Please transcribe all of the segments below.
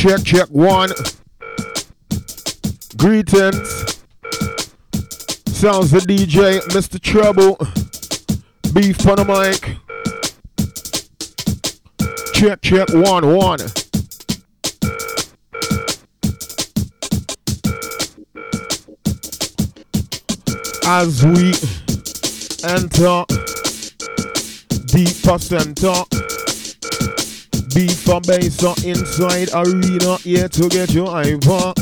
check, check one. Greetings. Sounds the DJ, Mr. Trouble. Beef on the mic. Check, check, one, one. As we enter deeper center, beef and bass inside arena, here to get your hyper.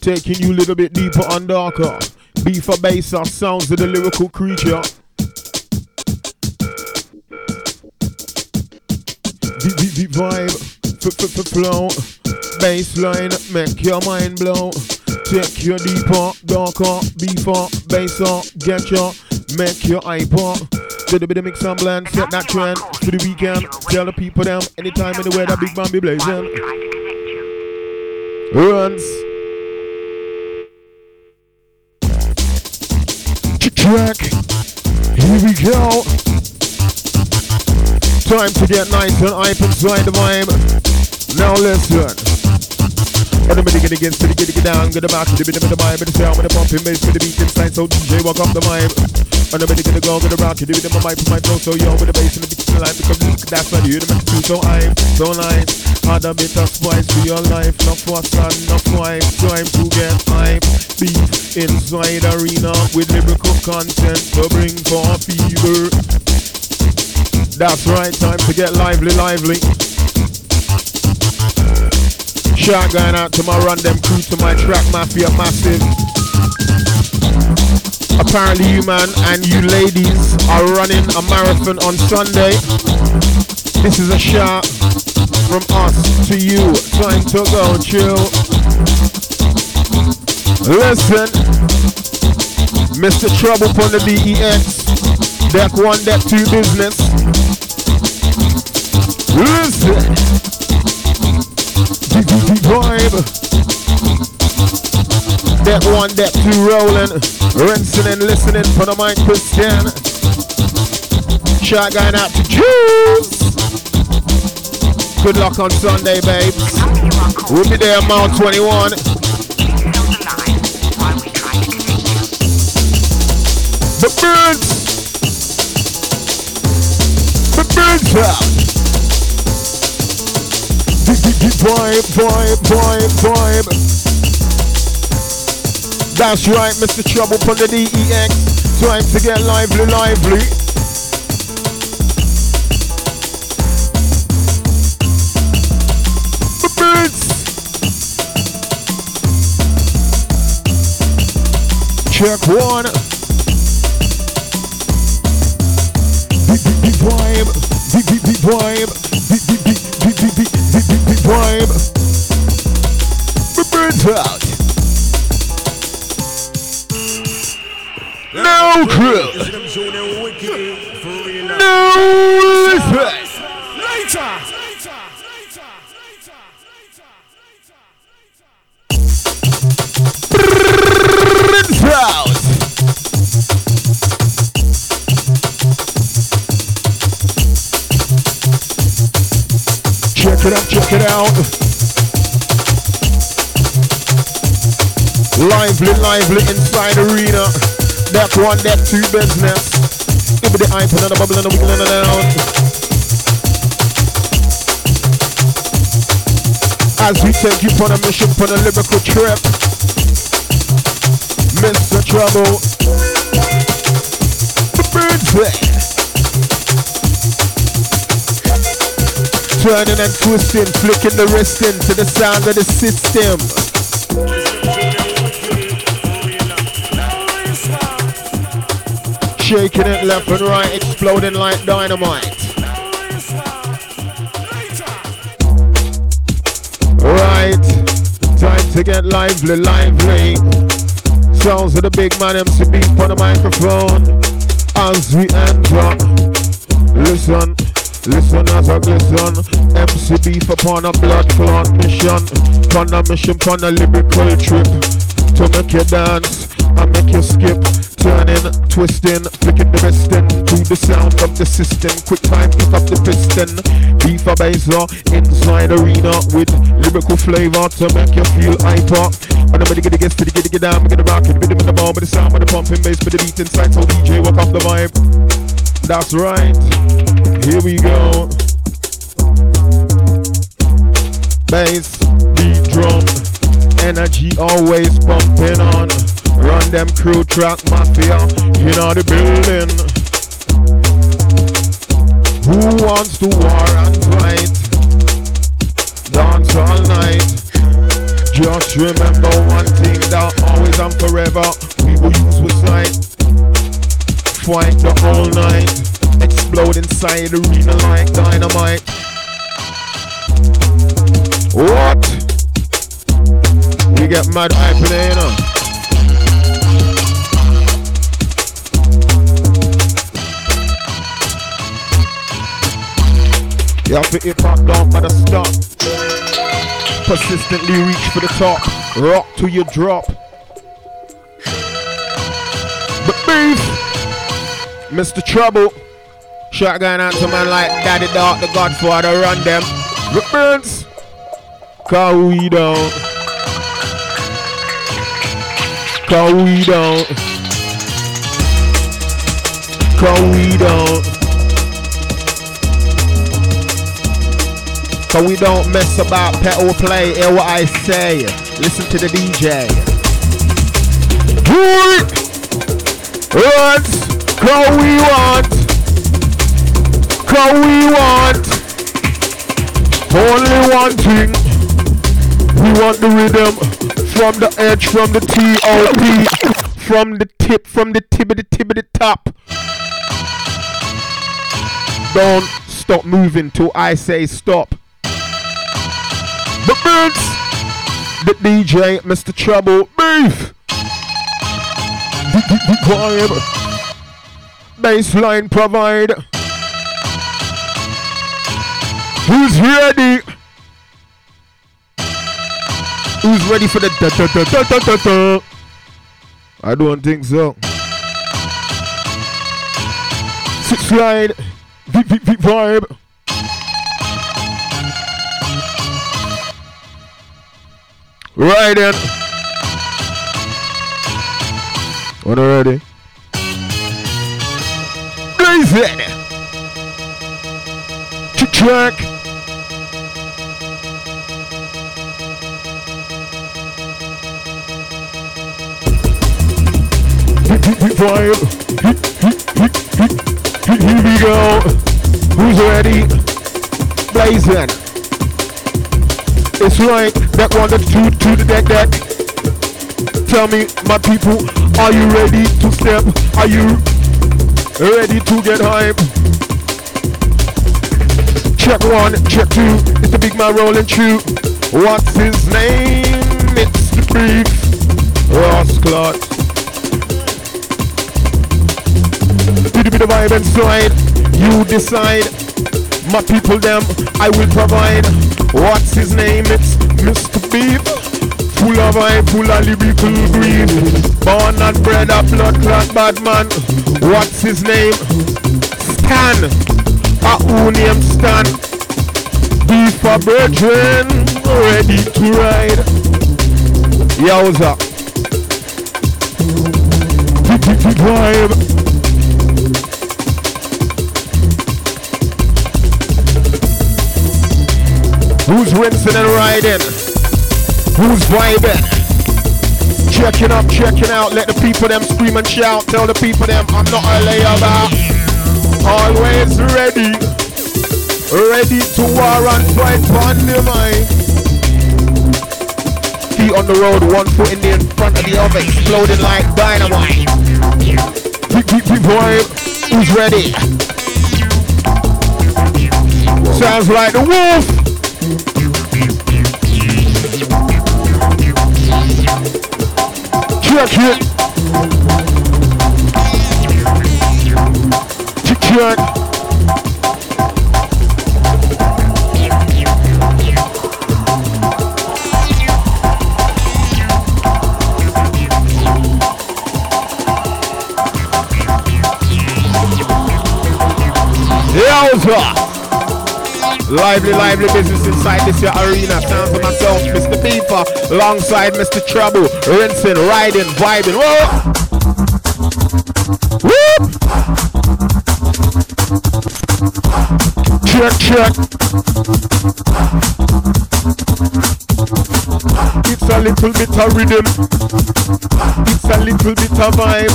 Taking you a little bit deeper and darker. Beef and bass sounds of the lyrical creature. Deep, deep, deep vibe, f f f flow, bassline, make your mind blow. Take your deeper, darker, beefer, baser, get your, make your hyper. Do the bit of mix and blend, set that trend for the weekend. Tell the people them anytime, anywhere that big man be blazing. Runs. Track. Here we go. Time to get nice and hype inside the vibe. Now listen. And the minute get to the get down, get the back, the bit of the vibe, the sound, with the pumping bass, with the beat inside, so DJ walk up the vibe. Minute get the go, the rock, get the bit of my mic, with my flow, so yo, with the bass and the beat line, because look, that's what you make it so I'm so nice. Add a bit of spice to your life, no fuss and no fight, time to get hype. Beef inside arena with lyrical content to bring for a fever. That's right, time to get lively, lively. Shout going out to my them crew, to my track mafia massive. Apparently you man and you ladies are running a marathon on Sunday. This is a shout from us to you. Time to go chill. Listen, Mr. Trouble from the DEX. Deck one, deck two business. Listen vibe. That one, that two rolling, rinsing and listening for the mic Christian. Shotgun out to Juice. Good luck on Sunday, babes. We'll be there, Mile 21. The birds. The birds out vibe, vibe, vibe, vibe. That's right, Mr. Trouble from the DEX. Time to get lively, lively. Check one. Beep, beep, beep, vibe. Beep, beep, beep, vibe. Beep, beep, beep vibe. Burns out. No crew. No listen. Later. Check it out, check it out. Lively, lively inside arena. That one, that two business. Give me the hype, another bubble, and a wiggle, and a down. As we take you on a mission, on a lyrical trip. Mr. Trouble. Birds turning and twisting, flicking the wrist into the sound of the system. Shaking it left and right, exploding like dynamite. Right, time to get lively, lively. Sounds of the big man MCB on the microphone as we enter. Listen. Listen as I glisten. MCB for upon a blood clot mission. On a mission, on a lyrical trip. To make you dance and make you skip. Turning, twisting, flicking the wrist to the sound of the system. Quick time, pick up the piston. beef a baser inside arena with lyrical flavor to make you feel hyper. I'm gonna get get get get get down, I'm gonna rock it, rhythm in the ball, with the sound, with the pumping bass, with the beat inside. So DJ, walk off the vibe. That's right. Here we go. Bass, beat, drum, energy always pumping on. Run Dem Crew track mafia, you know the building. Who wants to war and fight? Dance all night. Just remember one thing that always and forever we will use with sight. Fight the whole night. Explode inside the arena like dynamite. What? We get mad hype in here, you have to hip hop down by the stop. Persistently reach for the top. Rock till you drop. But beef, Mr. Trouble. Shotgun to man like Daddy Dog, the Godfather, Run Dem. Burns. Cause we don't. Cause we don't. Cause we don't. So we don't mess about pedal play, hear what I say. Listen to the DJ. What? Call we want. Call we want. Only one thing. We want the rhythm from the edge, from the T-O-P, from the tip, from the tip of the tip of the top. Don't stop moving till I say stop. The Birds, the DJ, Mr. Trouble, Beef. Vibe. Bassline provide. Who's ready? Who's ready for the da da da da da da? I don't think so. Six slide. Vibe. Right in. When you ready? Blaze Check check. Here we go. Who's ready? Blazing. It's right, that one that's two to the deck deck. Tell me, my people, are you ready to step? Are you ready to get hype? Check one, check two, it's the big man rolling through. What's his name? It's the brief. Ross Clot. Bit bit the vibe and inside, you decide. My people them, I will provide. What's his name? It's Mr. Beef. Full of vibe, full of lyrical grief. Born and bred a blood clot bad man. What's his name? Stan. A who name Stan? Beef a brethren, ready to ride. Yowza. Vibe. Who's rinsing and riding? Who's vibing? Checking up, checking out. Let the people them scream and shout. Tell the people them I'm not a layabout. Always ready. Ready to war and fight on the mind. Feet on the road, one foot in the in front of the other, exploding like dynamite. Beep, beep, beep, vibe. Who's ready? Sounds like the wolf. Check it. Check check. Yowza! Lively, lively business inside this here arena. Sounds of myself, Mr. Beeper, alongside Mr. Trouble, rinsing, riding, vibing. Whoa! Whoop! Check, check. It's a little bit of rhythm. It's a little bit of vibe.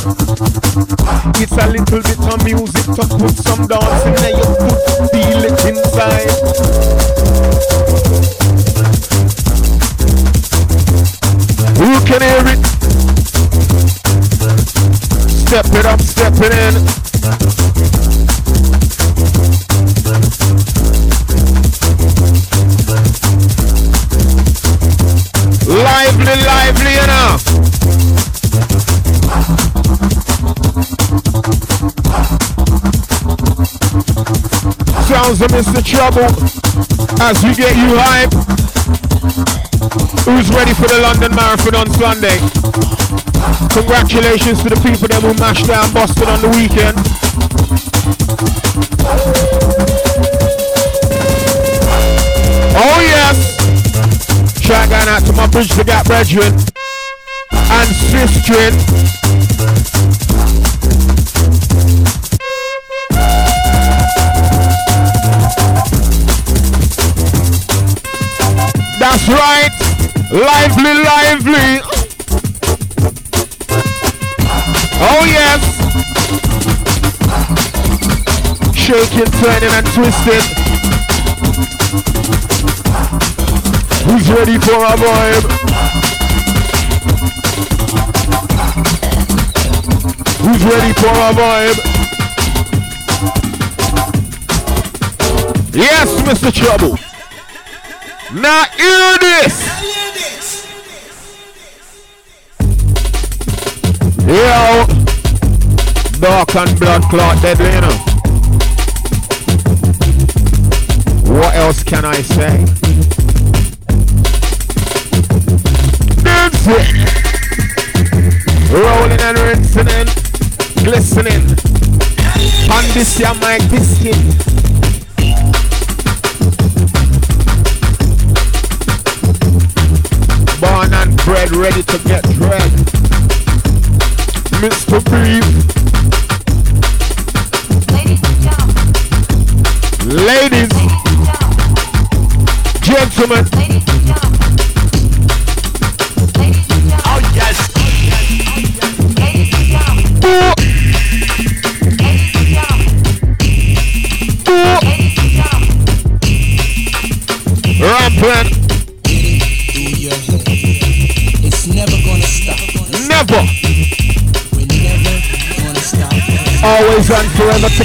It's a little bit of music to put some dancing in your foot. Feel it inside. Who can hear it? Step it up, step it in. Sounds of Mr. Trouble as we get you hype. Who's ready for the London Marathon on Sunday? Congratulations to the people that will mash down Boston on the weekend. Oh yes! Shout out to my Bridge the Gap brethren and sister. Lively, lively. Oh yes. Shaking, turning and twisting. Who's ready for a vibe? Who's ready for a vibe? Yes, Mr. Trouble. Now hear this. Yo, dark and blood clot deadly, you know. What else can I say? dancing. Rolling and rinsing and glistening. On this your mic biscuit. Born and bred, ready to get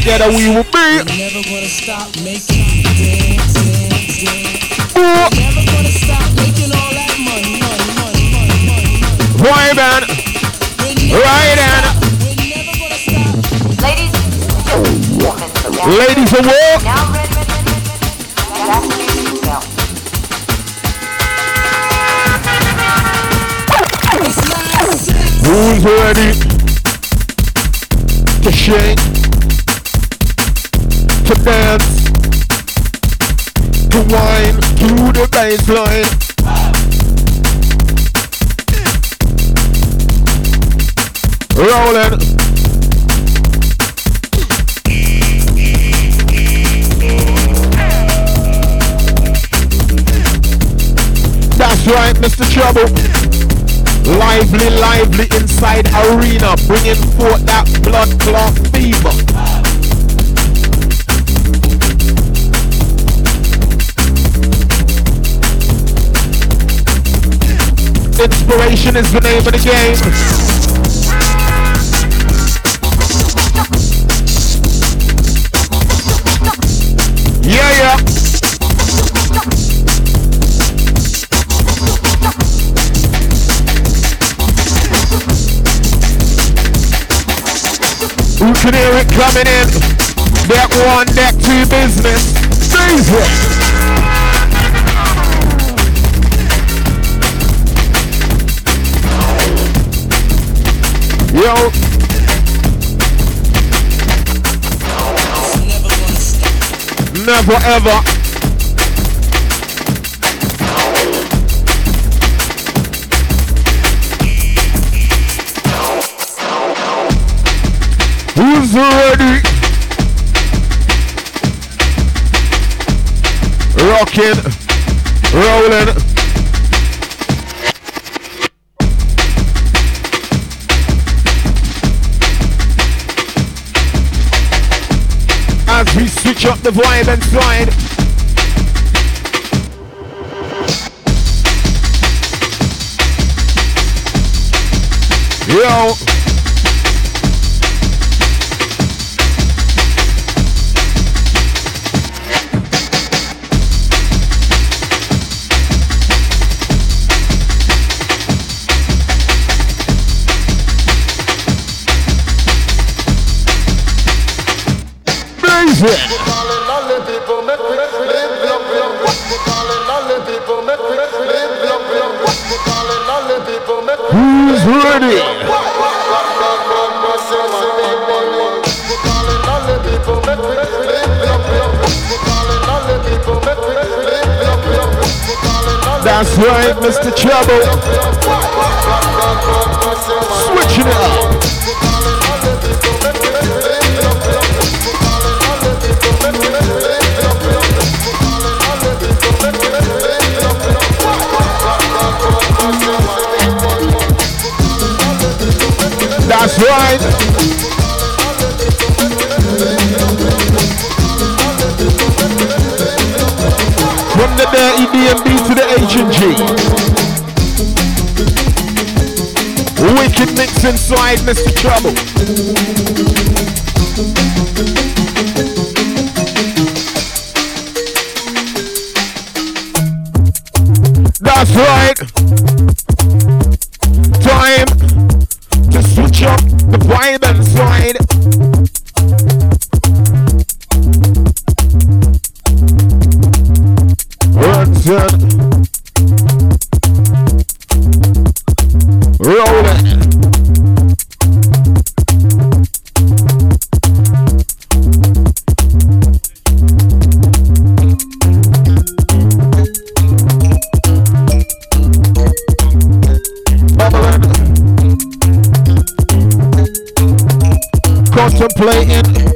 together we will be. Right on. Ladies Ladies and gentlemen, and what? The baseline? Rolling. That's right, Mr. Trouble. Lively, lively inside arena, bringing forth that blood clot fever. Inspiration is the name of the game. Yeah, yeah. Who can hear it coming in? Deck one, deck two business. Easy. Yo. Never ever. Who's ready? Rockin', rollin'. Switch up the vibe and slide. Yo. music. Who's ready? That's right, Mr. Trouble. Switching it up. Right. From the dirty DMB to the H and G. Wicked mix inside Mr. Trouble. That's right. Contemplating,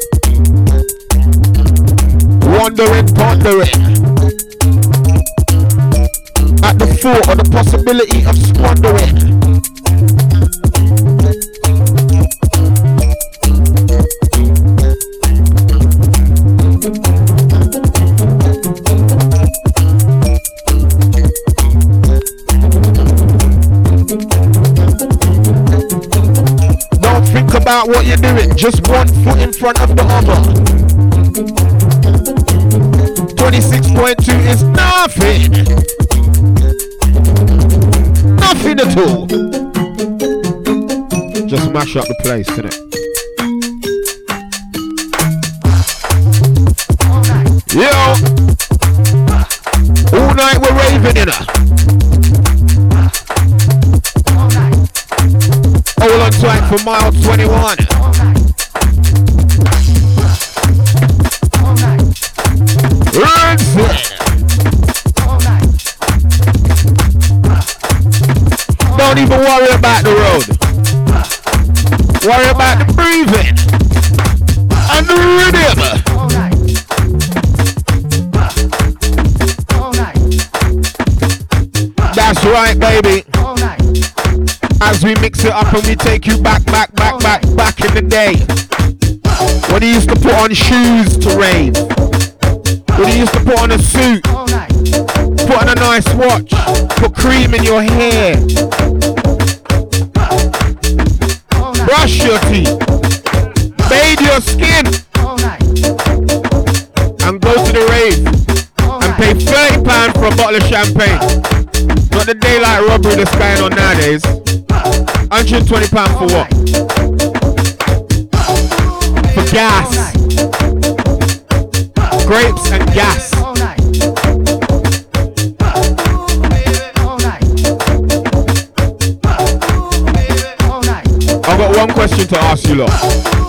mash up the place, innit? As we mix it up and we take you back, back, back, back, back in the day. When he used to put on shoes to rave. When he used to put on a suit. Put on a nice watch. Put cream in your hair. Brush your teeth. Bathe your skin. And go to the rave. And pay £30 for a bottle of champagne. Not the daylight robbery that's going on nowadays. 120 pound for what? For gas. Grapes and gas. I've got one question to ask you lot.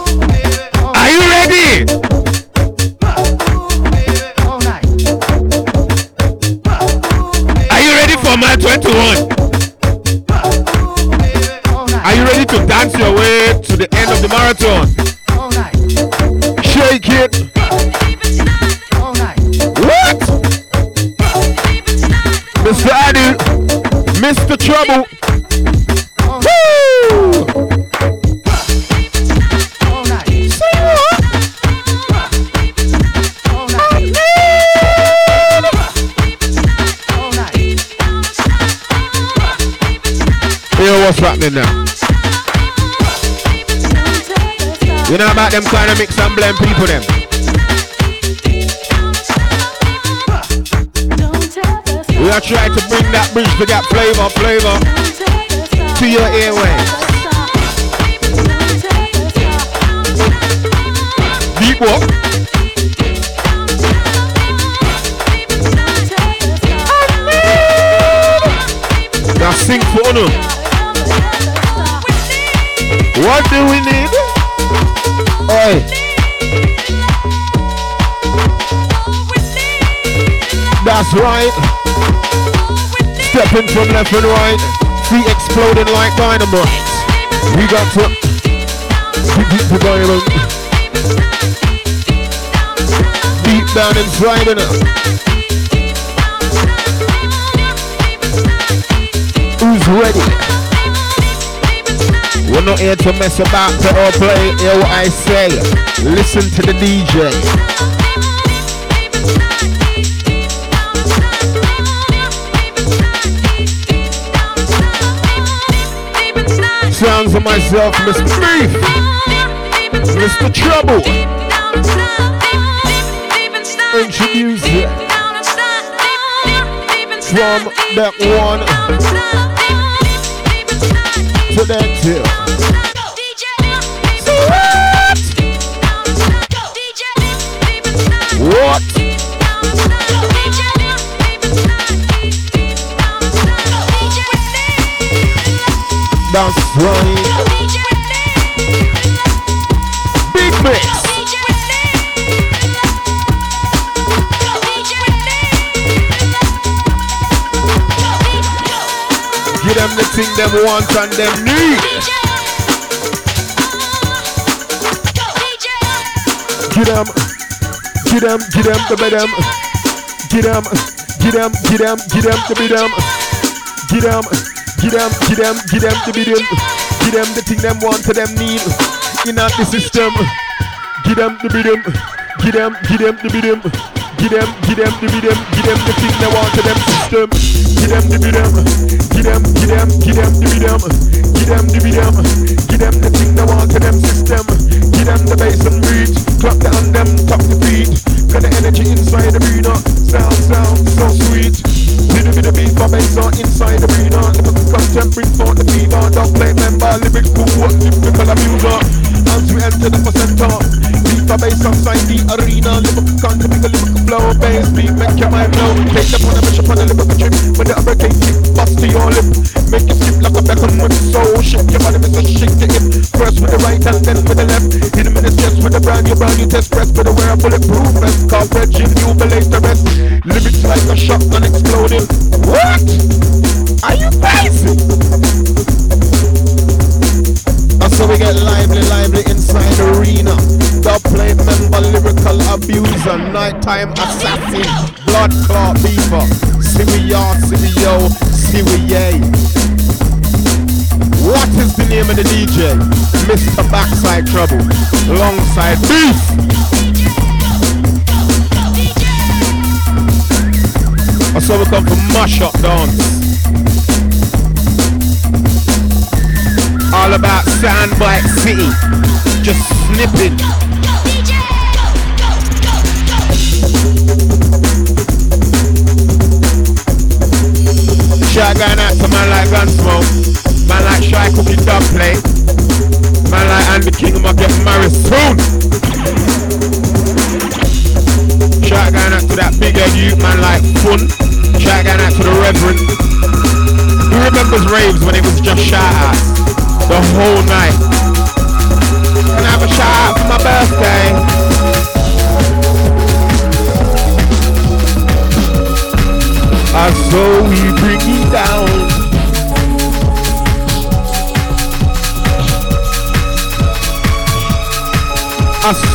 Happening now? You know about them kind of mix and blend people them. We are trying to bring that bridge to that flavor, flavor to your airways. Deep walk. Now sing for honor. What do we need? Oi. That's right. Stepping from left and right. Feet exploding like dynamite. We got to beat the diamond. Deep down inside of it. Who's ready? We're not here to mess about, to or play. Hear what I say. Listen to the DJ. Sounds of myself, Mr. Beef, Mr. Trouble. Introduce from that one to that two. What? That's right. Give them the thing them want and them need. Get them, get them, get them, the bed them. Get them, get them, get them, get them, the bed them. Get them, get them, get them, get them, the bed them. Get them the thing them want to them need. In the system. Get them the bed them. Get them, get them, the bed Get them, get them, the bed them. Get them the thing they want to them system. Get them the bed them. Get them, get them, get them, the bed them. Get them the bed them. Get them the thing they want to them system. Get them the bass and beat. Clap the hand them, top the beat. Got the energy inside the arena. Sound, sound, so sweet. Little bit of beat for bass on inside the arena. Lyrical content bring forth the fever. Don't play member, lyrics cool, what typical abuser. As we enter the center. For bass outside the arena. Lyrical content, big lyrical flow. Bass beat, make your mind blow. Take them on a mission on a lyrical trip. When the hurricane kick, bust to your lip. Make it skip like a beacon with soul. Shake your body, Mr. Shake the hip. First with the right hand, then with the left. In a in the chest with the brand new brand new test press. With the wear bulletproof vest. Corporate gym, jubilate the rest. Lyrics like a shotgun exploding. What? Are you crazy? That's how we get lively, lively inside the arena. Play member, lyrical abuser, nighttime assassin, blood clot beaver. See we yay. What is the name of the DJ? Mr. Backside Trouble, alongside Beef. I saw we come from mash up dance. All about Soundbite City. Just snipping. Going out to man like Gunsmoke. Man like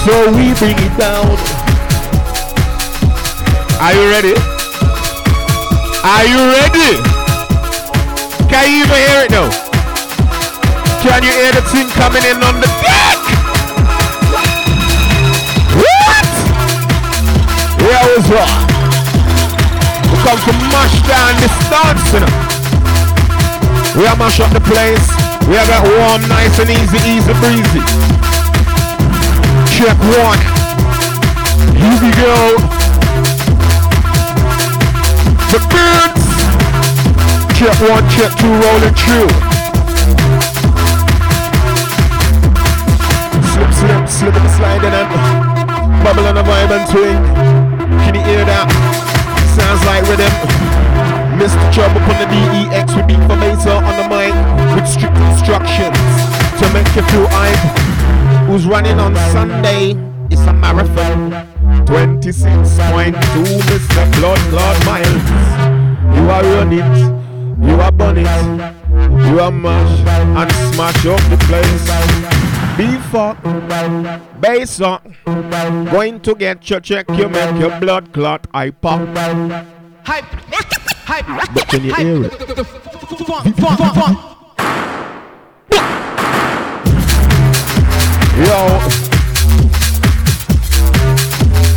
so we bring it down. Are you ready? Are you ready? Can you even hear it now? Can you hear the thing coming in on the deck? What? Yeah, was what? We come to mash down this dance, you know. We are mash up the place. We are got warm, nice and easy, easy breezy. Check one. Here we go. The birds. Check one, check two, rolling through. Slip, slip, slip and sliding and bubble and a vibe and swing. Can you hear that? Sounds like rhythm. Mr. Trouble on the DEX with beat for Mesa on the mic with strict instructions to make you feel hype. Who's running on Sunday? It's a marathon. 26.2 Mr. Blood Clot miles. You are running you are burn it, you are mash and smash up the place. Before, bass on, going to get your check, you make your blood clot, I pop. Hype, hype, But can you hear it? Yo,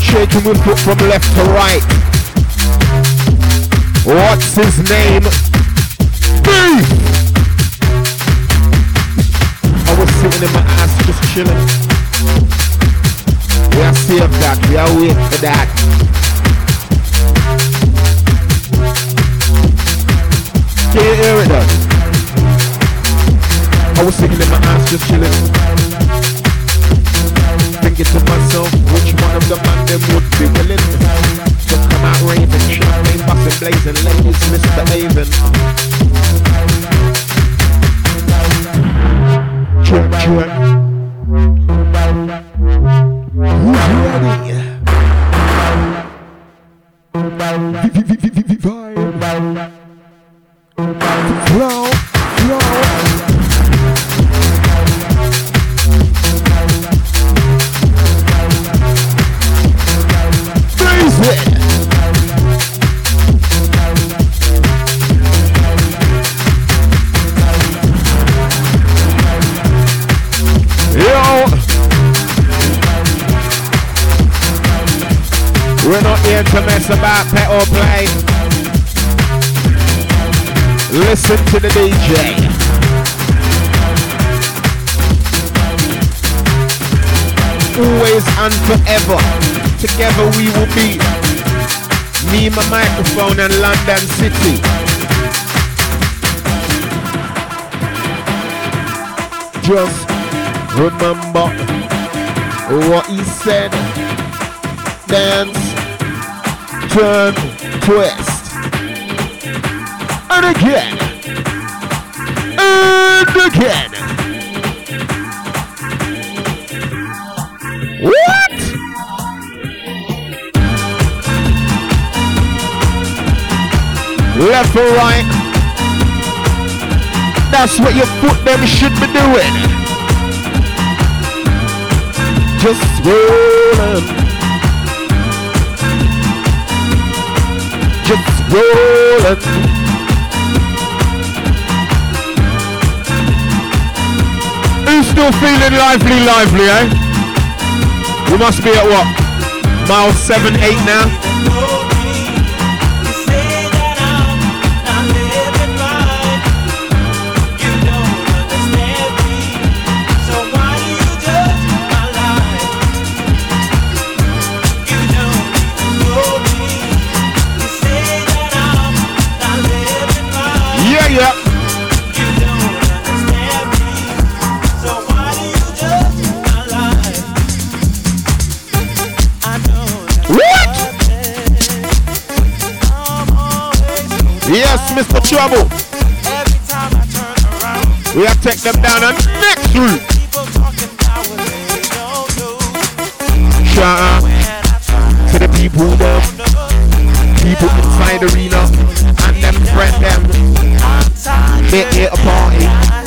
shaking with foot from left to right. What's his name? Beef! I was sitting in my ass just chilling. We are saved that, we are waiting for that. Can you hear it though? I was sitting in my ass just chilling. Thinking to myself, which one of the man them would be willing to come out raving, champagne busting, blazing, ladies. Avon. Check, check. Who's ready? Vibe. Flow. To mess about, pet or play. Listen to the DJ. Always and forever. Together we will be. Me, my microphone, and London City. Just remember what he said. Dance, turn, twist. And again. And again. What? Left or right? That's what your foot them should be doing. Just rolling. Rolling. Who's still feeling lively, lively, eh? We must be at what? Mile 7, 8 now? Mr. Trouble. We have to take them down the next route. Shout out to the people them, people inside the arena, and them friend them. They here a party.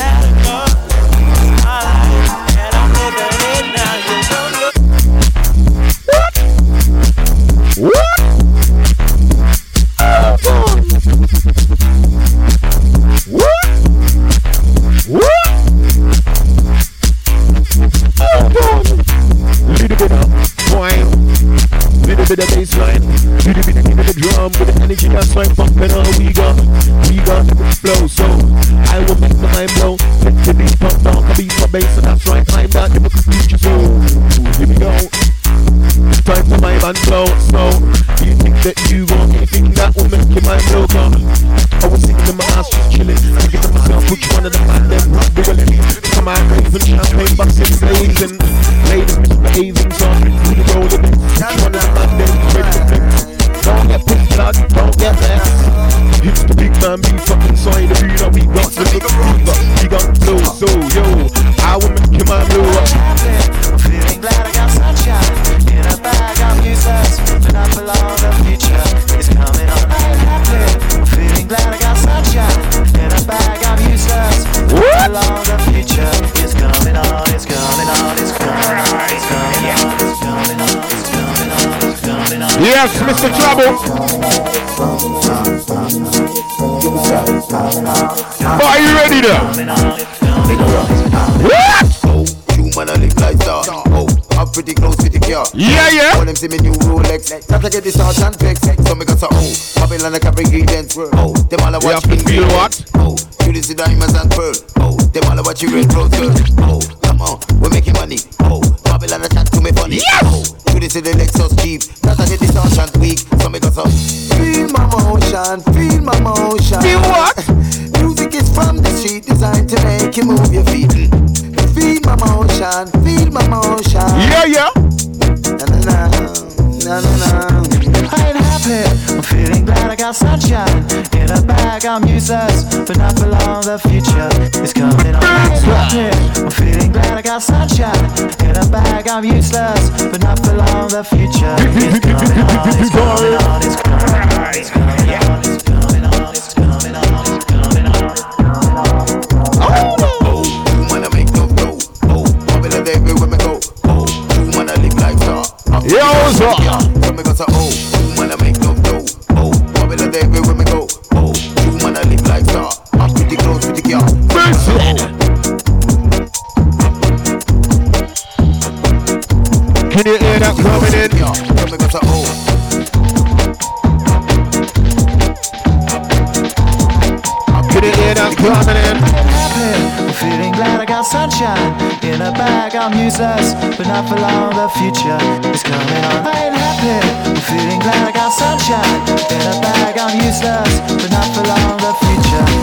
Yes, Mr. Trouble. But Are you ready now? What? Oh, like that. Oh, I'm pretty close to the. Yeah, yeah. When them see me new Rolex, not to this and. So me got to oh, Babylon. Oh, them all You watch feel what? Oh, you see diamonds and pearl. Oh, them all a watch you. Oh, come on, we making money. Oh, Babylon a chat to me funny. Yes! Oh, you see the Lexus Jeep, not to get this out and weak. So me got to feel my motion, feel my motion. Feel what? Music is from the street, designed to make you move your feet. Mm. Feel my motion, feel my motion. Yeah, yeah. Na na na, na na na. I ain't happy. I'm feeling glad I got sunshine in a bag. I'm useless, but not for long. The future is coming on. I ain't happy. I'm feeling glad I got sunshine in a bag. I'm useless, but not for long. The future is coming on. It's coming on. It's coming on. It's coming on. It's coming on. It's coming on. It's coming on. Oh, you wanna make no dough. Oh, Babylon everywhere me go. Oh, you wanna Can you coming in? Yeah, so me go say. Can you hear coming in? happy. I'm feeling glad I got sunshine in a bag. I'm useless, but not for long. The future is coming on. I ain't happy. I'm feeling glad I got sunshine in a bag. I'm useless, but not for long. The future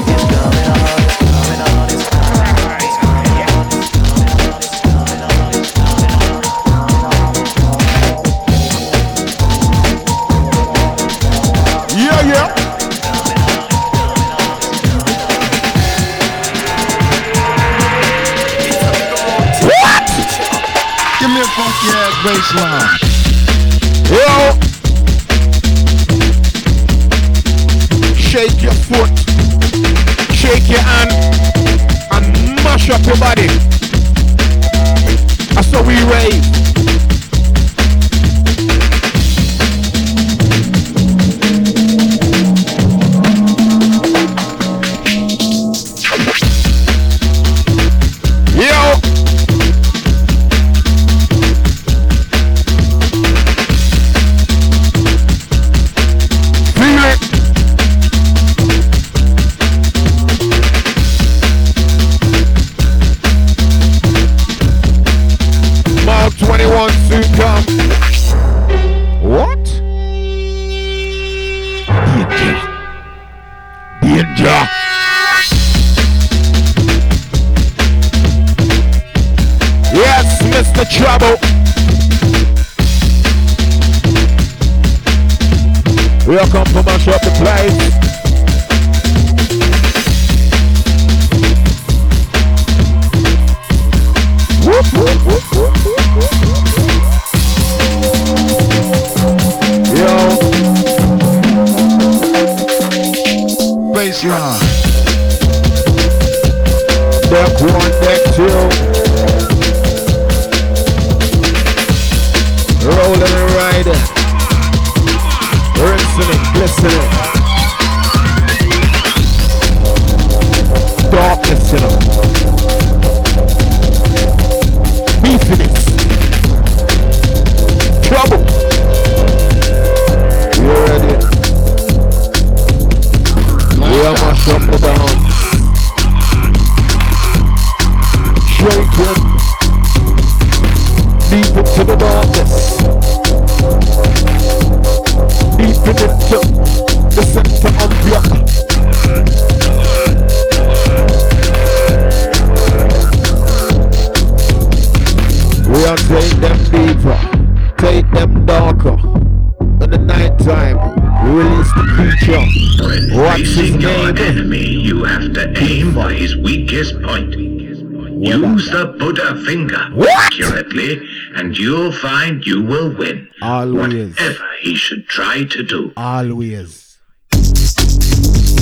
you will win. Always. Whatever he should try to do. Always.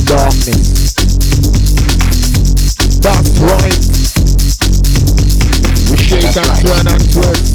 Darkness. That's right. We shake and turn and twist.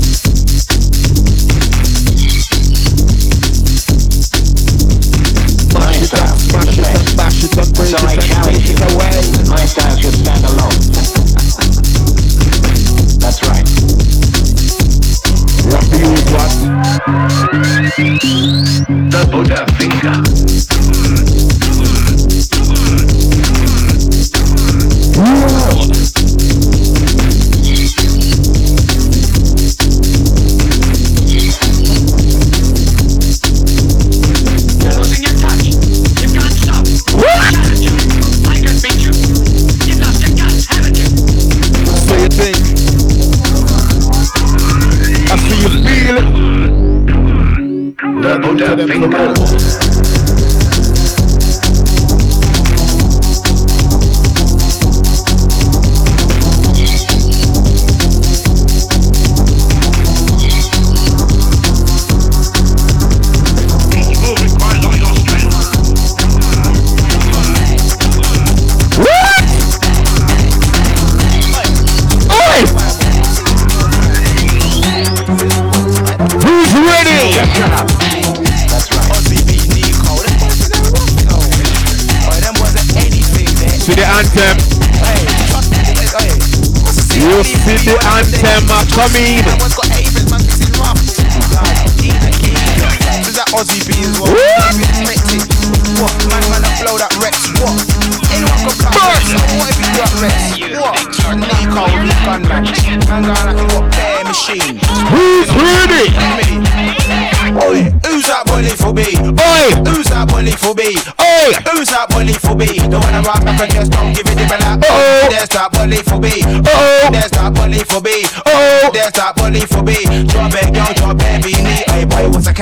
Coming.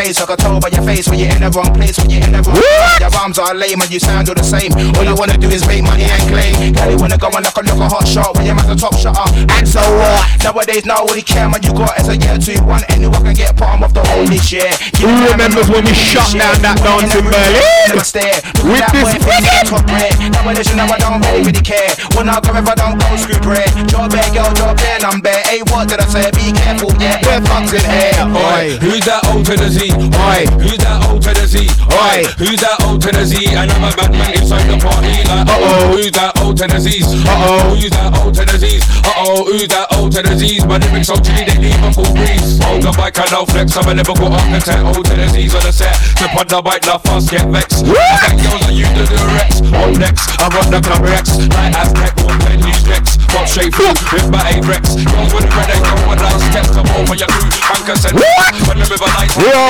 Case? I can tell by your face when you're in the wrong place, when you're in the wrong What? Your arms are lame and you sound all the same. All you wanna do is make money and claim. Girl, you wanna go and knock a look a hot shot when you're at the top shutter. And so what? Nowadays, nobody care man. You got as a year two one. Anyone can get palm off the whole this year. Who remembers when we shut down that dance in Berlin? With With this wicked- top bread. Nowadays, you know I don't really, really care. When I come if I don't go screw bread. Drop it, girl, drop it, I'm bare. Hey, what did I say? Be careful, yeah. Bare fucks in here. Oi! Who's that old to the Z? Oi! Who's that old Z? Oi. Who's that old Z? And I'm a bad man inside the party. Like, Uh-oh. Who's that old to the Z's? Uh-oh. Who's that old to the Z's? Uh-oh. Who's that old Z's? My lyrics so chilly they leave a full breeze. Hold the bike and I'll flex. I'm a lyrical architect. Old Z's on the set. Tip on the bike, love fast, get vexed. I got girls that you do the Rex. On next, I run the club Rex. Like Aztec, one pen, use Rex. Pop straight through with my A-Rex. Girls with the red, they go with light steps. Come over your crew. Anchor said, What? When the river lights, Yo. that wet.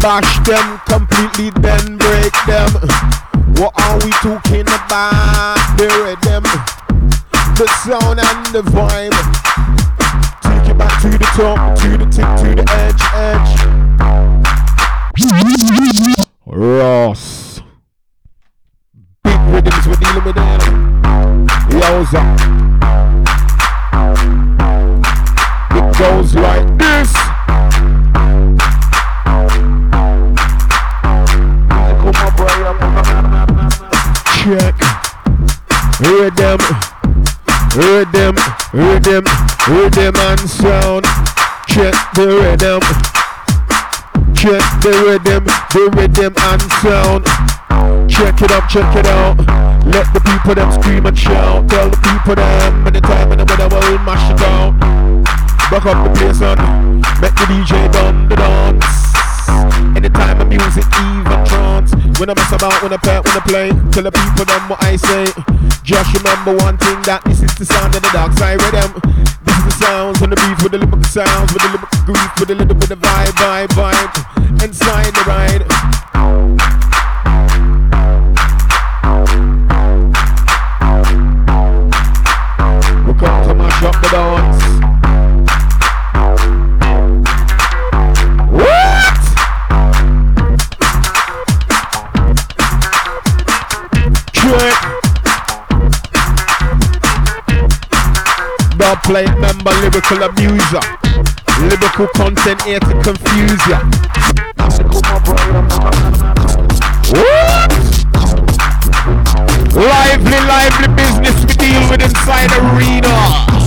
bash them completely, then break them. What are we talking about? The rhythm, the sound and the vibe. Take it back to the top, to the tip, to the edge, edge. Ross. Big rhythms, we're dealing with them. Yowza. Rhythm. Rhythm. Rhythm. Rhythm and sound. Check the rhythm. Check the rhythm. The rhythm and sound. Check it out, check it out. Let the people them scream and shout. Tell the people them anytime and the weather will mash it down. Back up the place on. Make the DJ done the dance. Anytime the music even trance. When I mess about, when I pet, when I play, tell the people them what I say. Just remember one thing that this is the sound of the dark side rhythm. This is the sounds and the beef with the lyrical sounds, with the lyrical grief, with a little bit of vibe, vibe, vibe. Inside the ride. We come to mash up the dance. Trick. The play member lyrical abuser. Lyrical content here to confuse ya. What? Lively, lively business we deal with inside arena.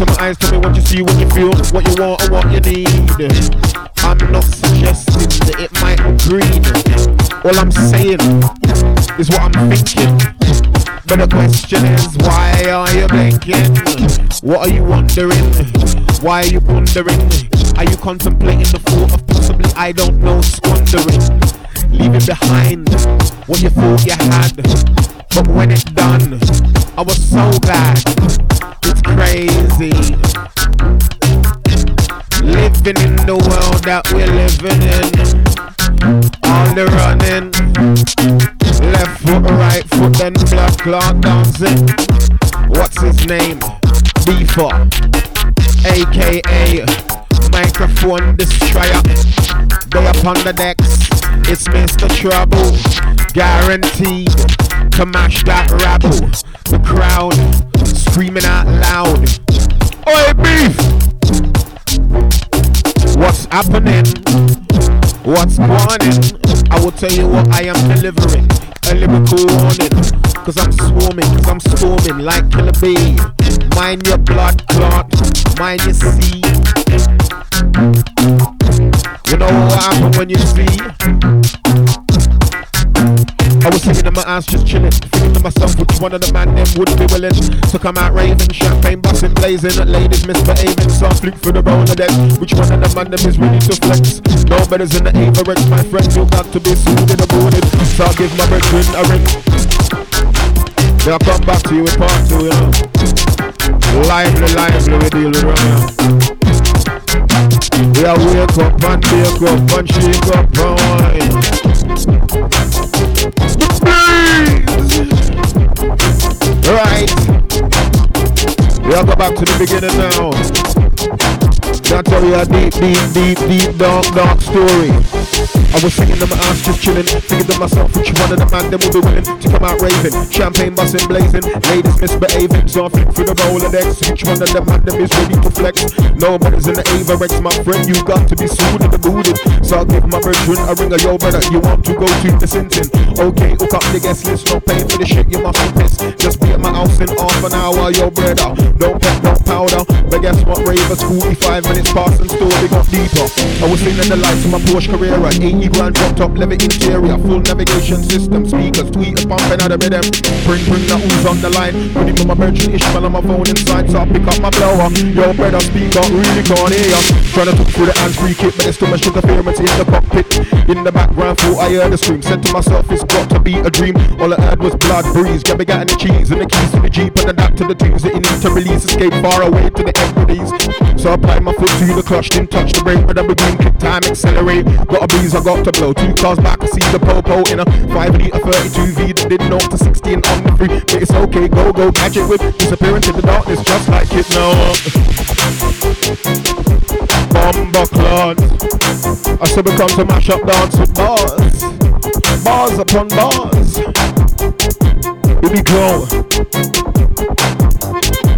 Into my eyes, tell me what you see, what you feel, what you want, and what you need. I'm not suggesting that it might be green. All I'm saying is what I'm thinking. But the question is, why are you blinking? What are you wondering? Why are you wondering? Are you contemplating the thought of possibly, I don't know, squandering? Leaving behind what you thought you had. But when it's done, I was so glad. Crazy. Living in the world that we're living in. All the running. Left foot, right foot, then blood clot dancing. What's his name? Beefer. AKA Microphone Destroyer. They up on the decks. It's Mr. Trouble. Guaranteed to mash that rabble. The crowd screaming out loud. Oi, beef! What's happening? What's going I will tell you what I am delivering. A lyrical warning. Cause I'm swarming, cause I'm storming like Killer Bee. Mind your blood clot, mind your seed. You know what happen when you see? I was sitting in my ass just chilling, thinking to myself which one of the man them would be willing to come out raving, champagne busting, blazing, ladies misbehaving, soft flick for the Rolodex. Which one of the man them is ready to flex? No better's in the Avirex, my friend, you got to be suited and boarded. So I'll give my brethren a ring. Then I'll come back to you with part two, you know. Lively, lively, we deal with right now. Are wake up and take up and shake up and wine. Right. We'll go back to the beginning now. I'll tell you a deep, deep, deep, deep, dark, dark story. I was singing my ass just chilling, thinking to myself which one of the man them would be willing to come out raving. Champagne busting, blazing, ladies misbehaving, so I flick through the Rolodex. Which one of the man them is ready to flex? Nobody's in the Avirex, my friend, you got to be suited and booted. So I'll give my brethren a ring of yo brother, you want to go to the Sinton. Okay, hook up the guest list, no paying for the shit, you must be pissed. Just be at my house in half an hour, yo brother. Don't pep, don't powder, but guess what, ravers, 45 minutes past and still they got deeper. I was singing the lights of my Porsche Carrera, 80 grand dropped up, leather interior, full navigation system, speakers, tweeters, pumping out of rhythm. Bring, bring the ooze on the line, put him on my virgin Ishmael on my phone inside, so I pick up my blower. Yo, brother, speaker, really can't hear ya. Trying to talk through the hands free kit, but there's too much interference in the cockpit. In the background, thought I heard a scream. Said to myself, it's got to be a dream. All I heard was blood breeze. Gabby got the cheese and the keys to the Jeep and the that to the tunes that you need to release. Escape far away to the equities. So I apply my foot to the clutch, didn't touch the brake, but I begin kick time, accelerate. Got a breeze, I got to blow. Two cars back, I see the popo in a 5 litre 32 V that did 0 to 16 on the free. But it's okay, go, go, it with disappear into the darkness just like it now. Bomber clot. I said we come to mash up dance with bars. Bars upon bars. We be grow.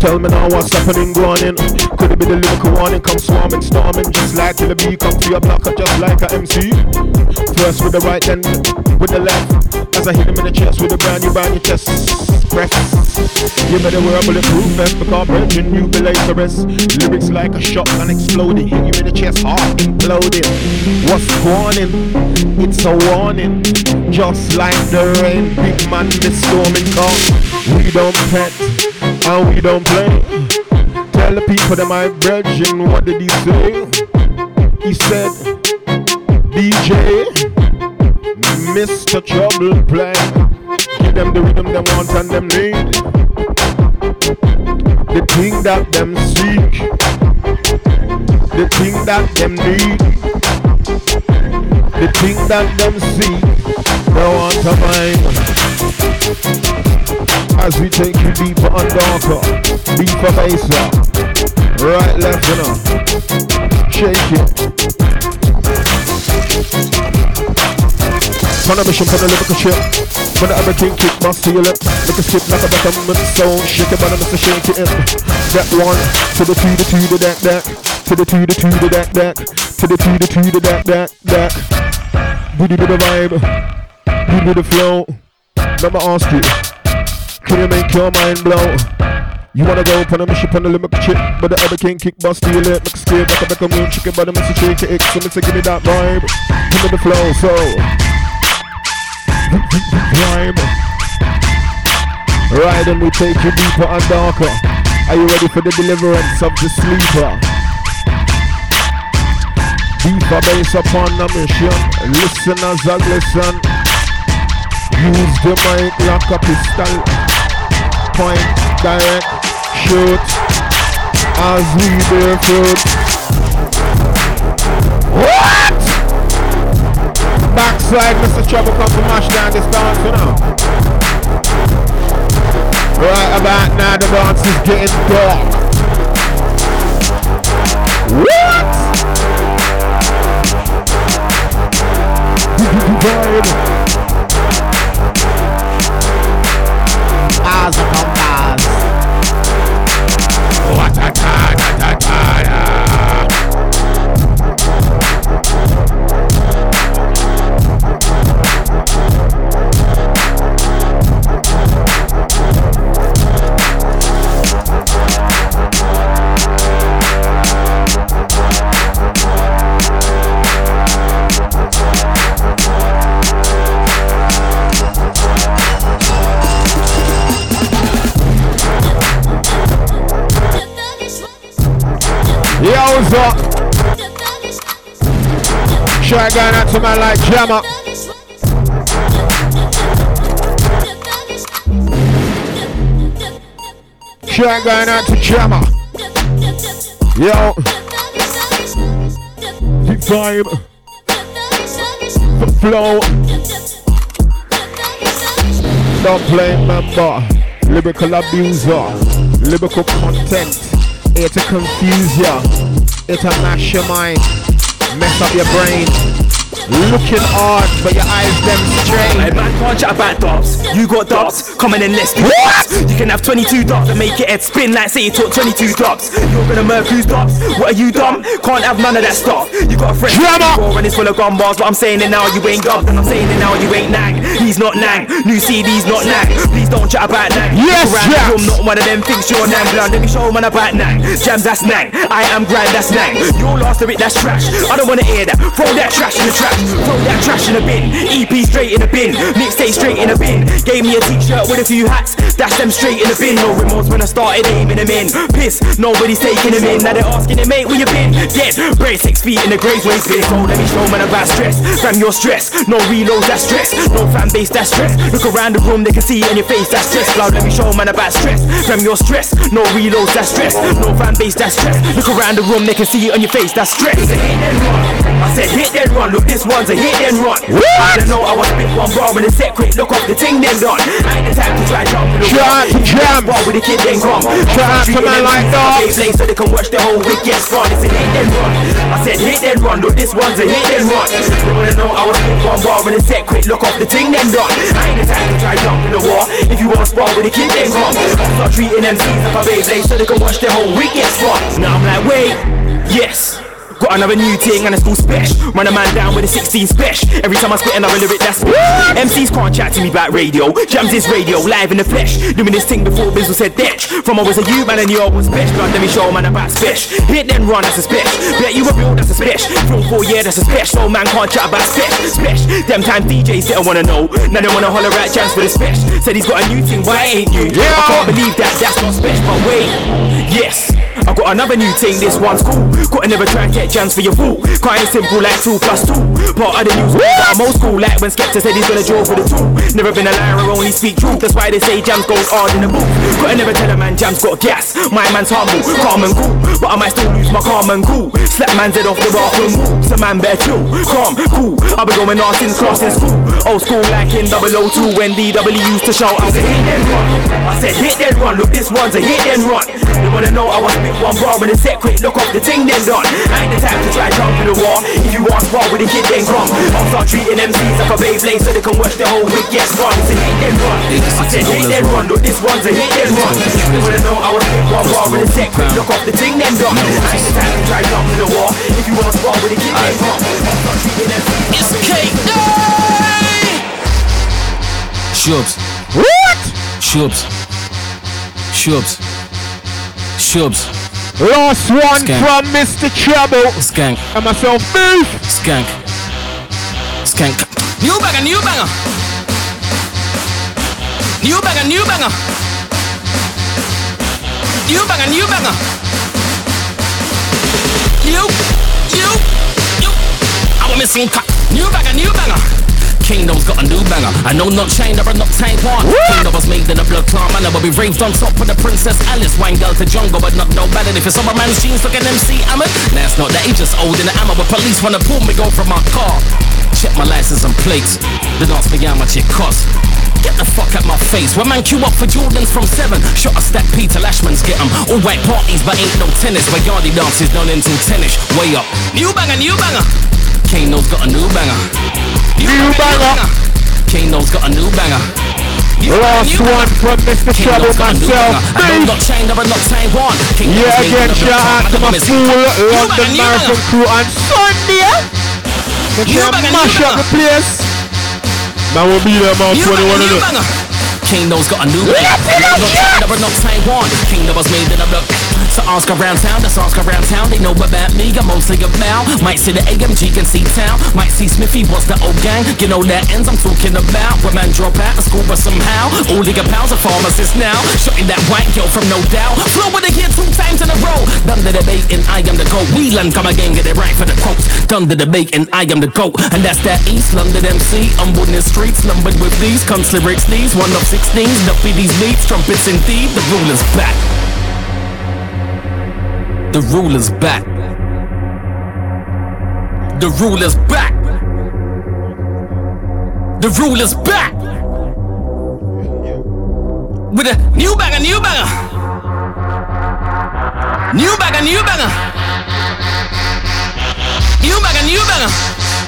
Tell me now what's happening, going in. Could it be the lyrical warning? Come swarming, storming, just like till the beat come to your blocker, just like a MC. First with the right, then with the left. As I hit him in the chest with a brand new, brand new chest press. You better wear a bulletproof vest because brethren, you be the rest. Lyrics like a shotgun exploding, hit you in the chest, heart imploding. What's warning? It's a warning. Just like the rain, big man, the storming come. We don't pet and we don't play. Tell the people that my brethren, what did he say? He said, DJ, Mr. Trouble play. Give them the rhythm them want and them need. The thing that them seek. The thing that them need. The thing that them seek. They want to mind. As we take you deeper and darker. Deeper baser. Right, left, you know. Shake it. On a mission for the lyrical ship. When the other king kick my seal it. Make a skip like a bottom sound. Shake it, but I'm Mr. Shake it. in. That one to the two, the two, the that, that. To the two, the two, the that, that. To the two, the two, the that, that, that. Booty with the vibe. Booty with the flow. Let me ask you. Can you make your mind blow? You wanna go on a mission on the limit chip, but the other king kick bust steal it, make steer, back a back a moon, chicken bottom, Mr. Shake it, so Mr. Give me that vibe, give me the flow, so vibe. Ride and we take you deeper and darker. Are you ready for the deliverance of the sleeper? Deeper base upon the mission. Listen as I listen. Use the mic like a pistol. Point direct shoot as we barefoot. What? Backside, Mr. Trouble come to mash down this dance, you know. Right about now, the dance is getting dark. What? Vibe. As a compass. Yowza. Try going out to man like Jammer. Try going out to Jammer. Yo. The vibe. The flow. Don't play member. Lyrical abuser. Lyrical content. It'll confuse ya. It'll mash your mind. Mess up your brain. Looking hard, but your eyes them straight. Hey man, can't chat about. You got dots, come in and let's do What? You can have 22 dots and make your head spin like say you took 22 dots. You're gonna murk who's dots? What are you dumb? Can't have none of that stuff. You got a friend Drama. and it's full of gun bars, but I'm saying it now, you ain't. And I'm saying it now, you ain't nang. He's not nang. New CD's not nang. Please don't chat about nang. Yes, the room, not one of them thinks you're nang. Blood, let me show man about nang. Jammz, that's nang. I am grand, that's nang. Your last it, that's trash. I don't wanna hear that. Throw that trash in the trash. Throw that trash in the bin. EP straight in the bin. Mixtape straight in the bin. Gave me a t-shirt with a few hats. Dash them straight in the bin. No remorse when I started aiming them in. Piss, nobody's taking them in. Now they're asking him, mate, where you been? Dead. Brain six feet in the grave waste bin. So let me show man about stress. Fam, your stress. No reloads, that's stress. No fan base, that's stress. Look around the room, they can see it on your face, that's stress. Loud, let me show man about stress. Fam, your stress. No reloads, that's stress. No fan base, that's stress. Look around the room, they can see it on your face, that's stress. It's a hit and run. I said hit then run. Look, this one's a hit and run. I don't know, I was big one bar in a set quick. Look off the ting then done. I ain't the time to try jump in the Try to jam. With the kid then come. Try to man like that. Play so they can watch the whole week get run. It's a hit then run. I said hit then run. Look, this one's a hit then run. They wanna know I was one bar in a set quick. Look off the ting then done. I ain't the time to try jump in the war. If you want to spar with the kid then come. Start treating MCs like a Beyblade so they can watch the whole week get run. Now I'm like, wait, yes. Got another new thing and it's called Spesh. Run a man down with a 16 Spesh. Every time I spit another lyric, that's Spesh. MCs can't chat to me about radio. Jammz is radio, live in the flesh. Doing this thing before Bizzle said Detch. From I was a you, man and you was Spesh. Blood, let me show man about Spesh. Hit then run, that's a Spesh. Bet you a real, that's a Spesh. Film for yeah, that's a Spesh. No man can't chat about Spesh. Spesh. Them time DJs didn't wanna know. Now they wanna holler at Jammz for the Spesh. Said he's got a new thing, why ain't you? Yeah. I can't believe that, that's not Spesh. But wait, yes. I got another new thing, this one's cool. Gotta never try and jams for your fool. Quite simple like two plus two. Part of the news, I'm old school like when Skepta said he's gonna draw for the two. Never been a liar, only speak truth. That's why they say Jammz goes hard in the booth. Gotta never tell a man Jammz got gas. My man's humble, calm and cool. But I might still lose my calm and cool. Slap man's head off the and move. So man better chill, calm, cool. I've been going on since class in school. Old school like in 002 when DW used to shout out. I said hit run. I said hit then run. Look, this one's a hit then run. They wanna know I was spit one bar with a set quick. Look off the thing then done. I ain't the type to try jump in the war. If you want spar with a hit then come. I'll start treating MCs like a Beyblade so they can watch the whole week. Yes, run. It's a hit then run. I said hit then run. Look, this one's a hit then run. They wanna know I was spit one bar with a set quick. Look off the thing then done. I ain't the type to try jump in the war. If you want to spar with a hit then come. I'll start treating MCs. It's Cake Shubs. What? Shubs. Shubs. Shubs. Last one Skank. from Mr. Trouble. Skank. And myself, move. Skank. Skank. New banger, new banger. New banger, new banger. New banger, new banger. You, you, you. I'm missing cut. New banger, new banger. Kingdom's got a new banger. I know not China, but not Taiwan. Kingdom was made in a blood clan manner, but we raved on top of the Princess Alice. Wine girl to jungle, but not no better. If it's over man's jeans, look at MC Hammer. Nah, it's not that, he just old in the ammo, but police wanna pull me go from my car. Check my license and plates, then ask me how much it costs. Get the fuck out my face. When man queue up for Jordans from seven, shot a stack Peter Lashman's get 'em. All white parties, but ain't no tennis. Where Yardy dances done until tennis. Way up. New banger, new banger. Kano's got a new banger. New banger. Kano's got a new banger. Last one from Mr. Trouble got a myself. banger. I know Move. not China, but not Taiwan. Kingdom Yeah, again, in a blood shout out to my full London Marathon crew on Sunday. They can mash up the place. Man, we'll be there, man. 21 banger, of banger. Kingdom's got a new banger. Not China, but not Taiwan. Kingdom was made in a blood. So ask around town, just ask around town. They know about me, I'm mostly about. Might see the AMG, can see town. Might see Smithy, what's the old gang? You know that ends I'm talking about. When man drop out of school, but somehow all nigga pals are pharmacists now. Shutting that white girl from no doubt. Flow with the here two times in a row. Done the debate and I am the GOAT. Whelan come again, get it right for the quotes. Done the debate and I am the GOAT. And that's that East London MC. I'm on streets, numbered with these. Cunts lyrics, these. One of 16s, dumpy these beats. Trumpets indeed, the ruler's back. The ruler's back. The ruler's back. The ruler's back. With a new banger, new banger. New banger, new banger. New banger, new banger.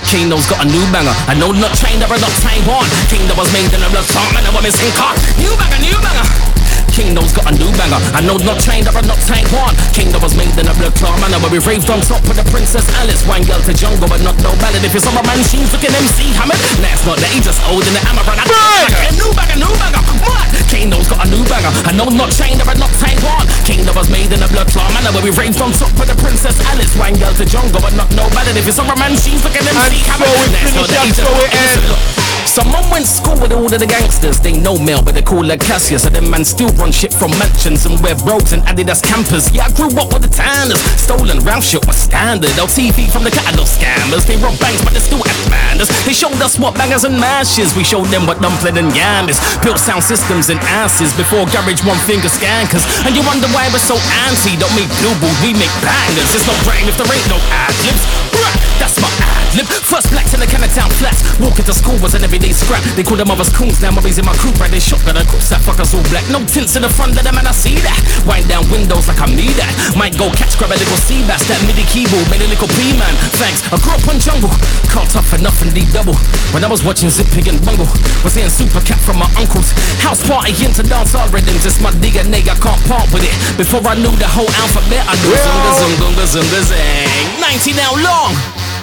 Kano's got a new banger. I know not China, but not Taiwan. Kingdom was made in a blood song, and I was missing car. New banger, new banger. Kingdom's got a new banger. I know not China, but not Taiwan. Kingdom was made in a blood clan manner, where we raved on top of the Princess Alice. Wine girl to jungle, but not no ballad. If it's on my man, she's looking MC Hammer. Nah, it's not that he just old in the hammer. And I Banger. new banger, new banger. What? Kingdom's got a new banger. I know not China, but not Taiwan. Kingdom was made in a blood clan manner, where we raved on top of the Princess Alice. Wine girl to jungle, but not no ballad. If it's on my man, she's looking MC And Hammer. so we Nah, it's not finish up, so we old end. Someone went school with all of the gangsters. They know Mel, but they call her Cassius. So them man still run shit from mansions and wear brogues and Adidas Campus. Yeah, I grew up with the tanners. Stolen round shit was standard. LTV from the catalog scammers. They rob banks, but they still have manders. They showed us what bangers and mashes. We showed them what dumpling and yam is. Built sound systems and asses before garage one finger scankers. And you wonder why we're so anti. Don't make billboards, we make bangers. It's no brain if there ain't no ad libs. That's my ad lib. First blacks in the Town flats. Walking to school was an everyday scrap. They call them mothers coons. Now mummies in my crew, right? They shotgun and cops that fuckers all black. No tints in the front of them, and I see that. Wind down windows like I need that. Might go catch, grab a little sea bass. That MIDI keyboard made a little P man. Thanks. I grew up on jungle. Can't tough enough and D double. When I was watching Zippy and Bungle, was hearing Super Cat from my uncles. House party into dancehall rhythms. It's my digger nigga, can't part with it. Before I knew the whole alphabet, I knew zunga zunga zunga zang. 90 now long.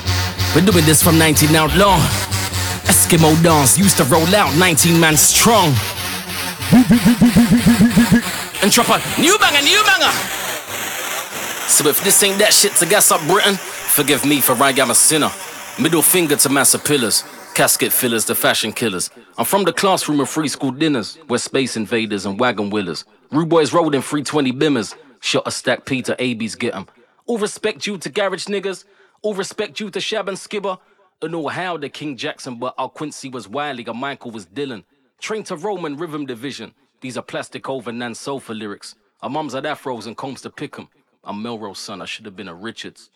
Been doing this from 19 out long. Eskimo dance used to roll out 19 man strong. and drop a New banger, new banger. So if this ain't that shit to gas up Britain, forgive me for I am a sinner. Middle finger to massive pillars, casket fillers, the fashion killers. I'm from the classroom of free school dinners, where space invaders and wagon wheelers. Rude boys rolled in 320 bimmers. Shot a stack Peter AB's get 'em. All respect you to garage niggas. All respect due to Shab and Skibber. And all how the King Jackson, but our Quincy was Wiley, and Michael was Dylan. Trained to Roman rhythm division. These are plastic over Nan Sofa lyrics. Our mums had afros and combs to pick 'em. I'm Melrose son, I should have been a Richards.